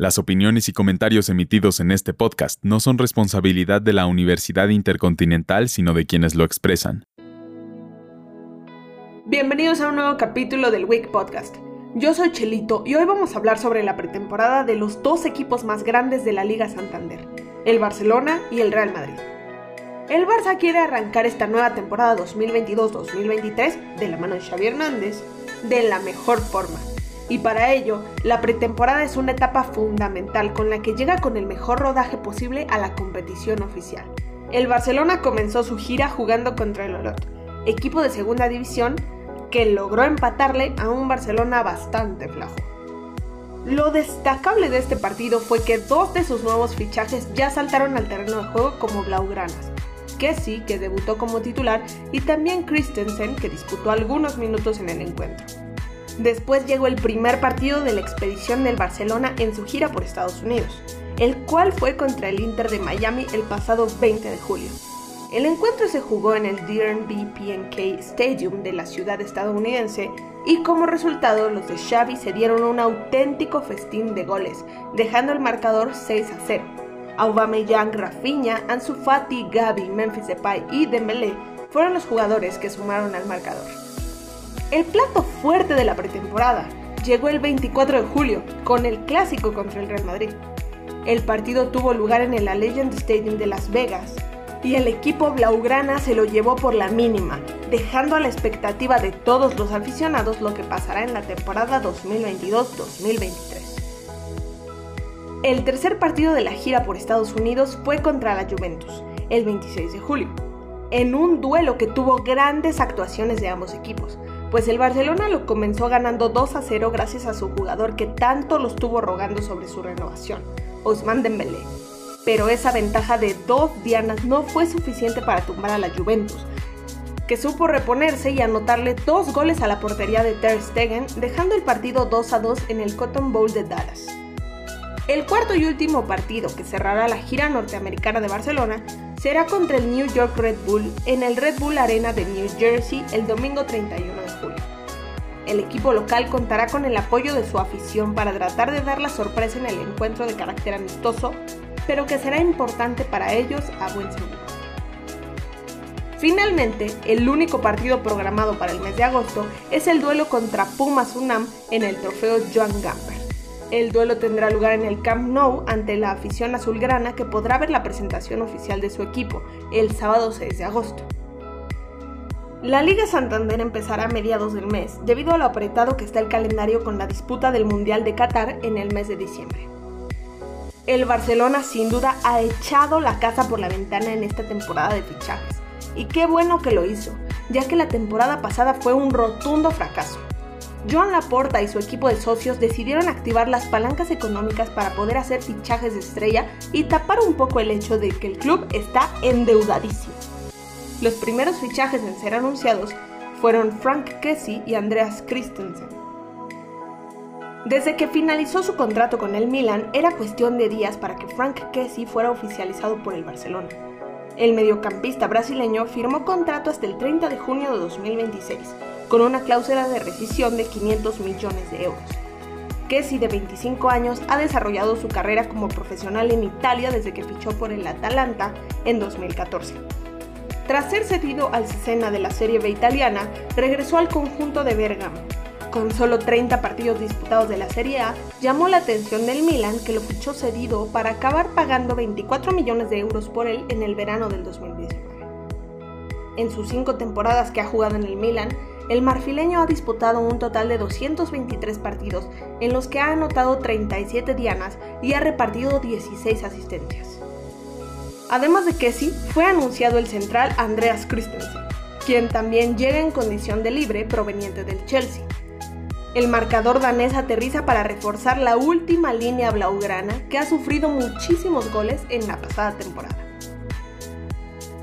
Las opiniones y comentarios emitidos en este podcast no son responsabilidad de la Universidad Intercontinental, sino de quienes lo expresan. Bienvenidos a un nuevo capítulo del Week Podcast. Yo soy Chelito y hoy vamos a hablar sobre la pretemporada de los dos equipos más grandes de la Liga Santander, el Barcelona y el Real Madrid. El Barça quiere arrancar esta nueva temporada 2022-2023 de la mano de Xavi Hernández de la mejor forma y para ello, la pretemporada es una etapa fundamental con la que llega con el mejor rodaje posible a la competición oficial. El Barcelona comenzó su gira jugando contra el Olot, equipo de segunda división que logró empatarle a un Barcelona bastante flajo. Lo destacable de este partido fue que dos de sus nuevos fichajes ya saltaron al terreno de juego como blaugranas. Kessie, que debutó como titular, y también Christensen, que disputó algunos minutos en el encuentro. Después llegó el primer partido de la expedición del Barcelona en su gira por Estados Unidos, el cual fue contra el Inter de Miami el pasado 20 de julio. El encuentro se jugó en el D&B PNK Stadium de la ciudad estadounidense y como resultado los de Xavi se dieron un auténtico festín de goles, dejando el marcador 6 a 0. Aubameyang, Rafinha, Ansu Fati, Gavi, Memphis Depay y Dembélé fueron los jugadores que sumaron al marcador. El plato fuerte de la pretemporada llegó el 24 de julio con el clásico contra el Real Madrid. El partido tuvo lugar en el Allegiant Stadium de Las Vegas y el equipo blaugrana se lo llevó por la mínima, dejando a la expectativa de todos los aficionados lo que pasará en la temporada 2022-2023. El tercer partido de la gira por Estados Unidos fue contra la Juventus, el 26 de julio, en un duelo que tuvo grandes actuaciones de ambos equipos, pues el Barcelona lo comenzó ganando 2 a 0 gracias a su jugador que tanto lo estuvo rogando sobre su renovación, Ousmane Dembélé. Pero esa ventaja de dos dianas no fue suficiente para tumbar a la Juventus, que supo reponerse y anotarle dos goles a la portería de Ter Stegen, dejando el partido 2 a 2 en el Cotton Bowl de Dallas. El cuarto y último partido que cerrará la gira norteamericana de Barcelona será contra el New York Red Bull en el Red Bull Arena de New Jersey el domingo 31 de julio. El equipo local contará con el apoyo de su afición para tratar de dar la sorpresa en el encuentro de carácter amistoso, pero que será importante para ellos a buen seguro. Finalmente, el único partido programado para el mes de agosto es el duelo contra Pumas UNAM en el trofeo Joan Gamper. El duelo tendrá lugar en el Camp Nou ante la afición azulgrana que podrá ver la presentación oficial de su equipo el sábado 6 de agosto. La Liga Santander empezará a mediados del mes debido a lo apretado que está el calendario con la disputa del Mundial de Qatar en el mes de diciembre. El Barcelona sin duda ha echado la casa por la ventana en esta temporada de fichajes. Y qué bueno que lo hizo, ya que la temporada pasada fue un rotundo fracaso. Joan Laporta y su equipo de socios decidieron activar las palancas económicas para poder hacer fichajes de estrella y tapar un poco el hecho de que el club está endeudadísimo. Los primeros fichajes en ser anunciados fueron Frank Kessie y Andreas Christensen. Desde que finalizó su contrato con el Milan, era cuestión de días para que Frank Kessie fuera oficializado por el Barcelona. El mediocampista brasileño firmó contrato hasta el 30 de junio de 2026 con una cláusula de rescisión de 500 millones de euros. Kessi, de 25 años, ha desarrollado su carrera como profesional en Italia desde que fichó por el Atalanta en 2014. Tras ser cedido al Cesena de la Serie B italiana, regresó al conjunto de Bergamo. Con solo 30 partidos disputados de la Serie A, llamó la atención del Milan que lo fichó cedido para acabar pagando 24 millones de euros por él en el verano del 2019. En sus cinco temporadas que ha jugado en el Milan, el marfileño ha disputado un total de 223 partidos, en los que ha anotado 37 dianas y ha repartido 16 asistencias. Además de Kessie, fue anunciado el central Andreas Christensen, quien también llega en condición de libre proveniente del Chelsea. El marcador danés aterriza para reforzar la última línea blaugrana que ha sufrido muchísimos goles en la pasada temporada.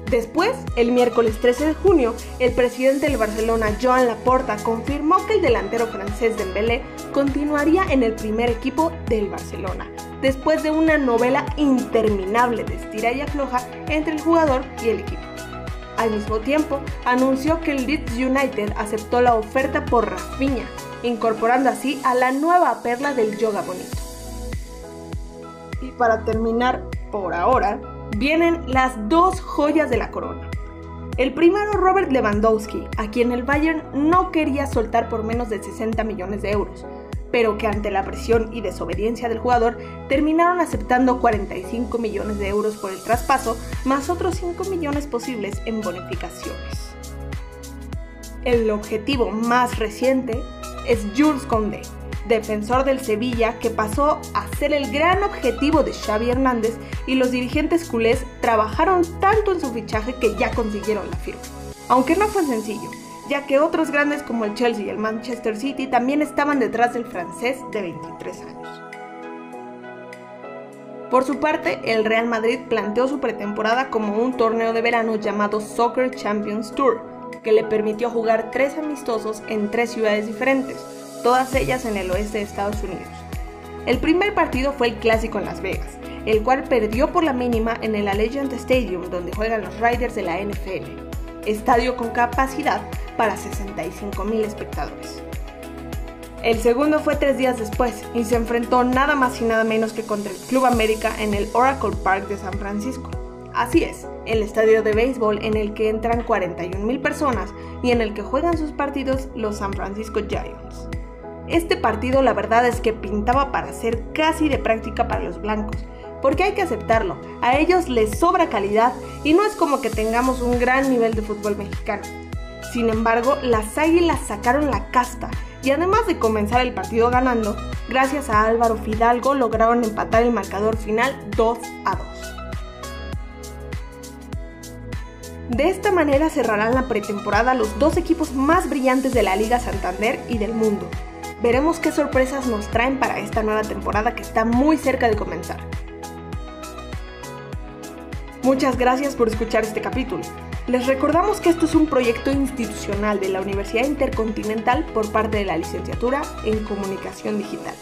Después, el miércoles 13 de junio, el presidente del Barcelona, Joan Laporta, confirmó que el delantero francés Dembélé continuaría en el primer equipo del Barcelona, después de una novela interminable de estira y afloja entre el jugador y el equipo. Al mismo tiempo, anunció que el Leeds United aceptó la oferta por Rafinha, incorporando así a la nueva perla del yoga bonito. Y para terminar, por ahora, vienen las dos joyas de la corona. El primero Robert Lewandowski, a quien el Bayern no quería soltar por menos de 60 millones de euros, pero que ante la presión y desobediencia del jugador terminaron aceptando 45 millones de euros por el traspaso, más otros 5 millones posibles en bonificaciones. El objetivo más reciente es Jules Condé, defensor del Sevilla que pasó a ser el gran objetivo de Xavi Hernández y los dirigentes culés trabajaron tanto en su fichaje que ya consiguieron la firma. Aunque no fue sencillo, ya que otros grandes como el Chelsea y el Manchester City también estaban detrás del francés de 23 años. Por su parte, el Real Madrid planteó su pretemporada como un torneo de verano llamado Soccer Champions Tour, que le permitió jugar tres amistosos en tres ciudades diferentes, todas ellas en el oeste de Estados Unidos. El primer partido fue el clásico en Las Vegas, el cual perdió por la mínima en el Allegiant Stadium donde juegan los Riders de la NFL, estadio con capacidad para 65.000 espectadores. El segundo fue tres días después y se enfrentó nada más y nada menos que contra el Club América en el Oracle Park de San Francisco. Así es, el estadio de béisbol en el que entran 41.000 personas y en el que juegan sus partidos los San Francisco Giants. Este partido la verdad es que pintaba para ser casi de práctica para los blancos, porque hay que aceptarlo, a ellos les sobra calidad y no es como que tengamos un gran nivel de fútbol mexicano. Sin embargo, las Águilas sacaron la casta y además de comenzar el partido ganando, gracias a Álvaro Fidalgo lograron empatar el marcador final 2 a 2. De esta manera cerrarán la pretemporada los dos equipos más brillantes de la Liga Santander y del mundo. Veremos qué sorpresas nos traen para esta nueva temporada que está muy cerca de comenzar. Muchas gracias por escuchar este capítulo. Les recordamos que esto es un proyecto institucional de la Universidad Intercontinental por parte de la licenciatura en Comunicación Digital.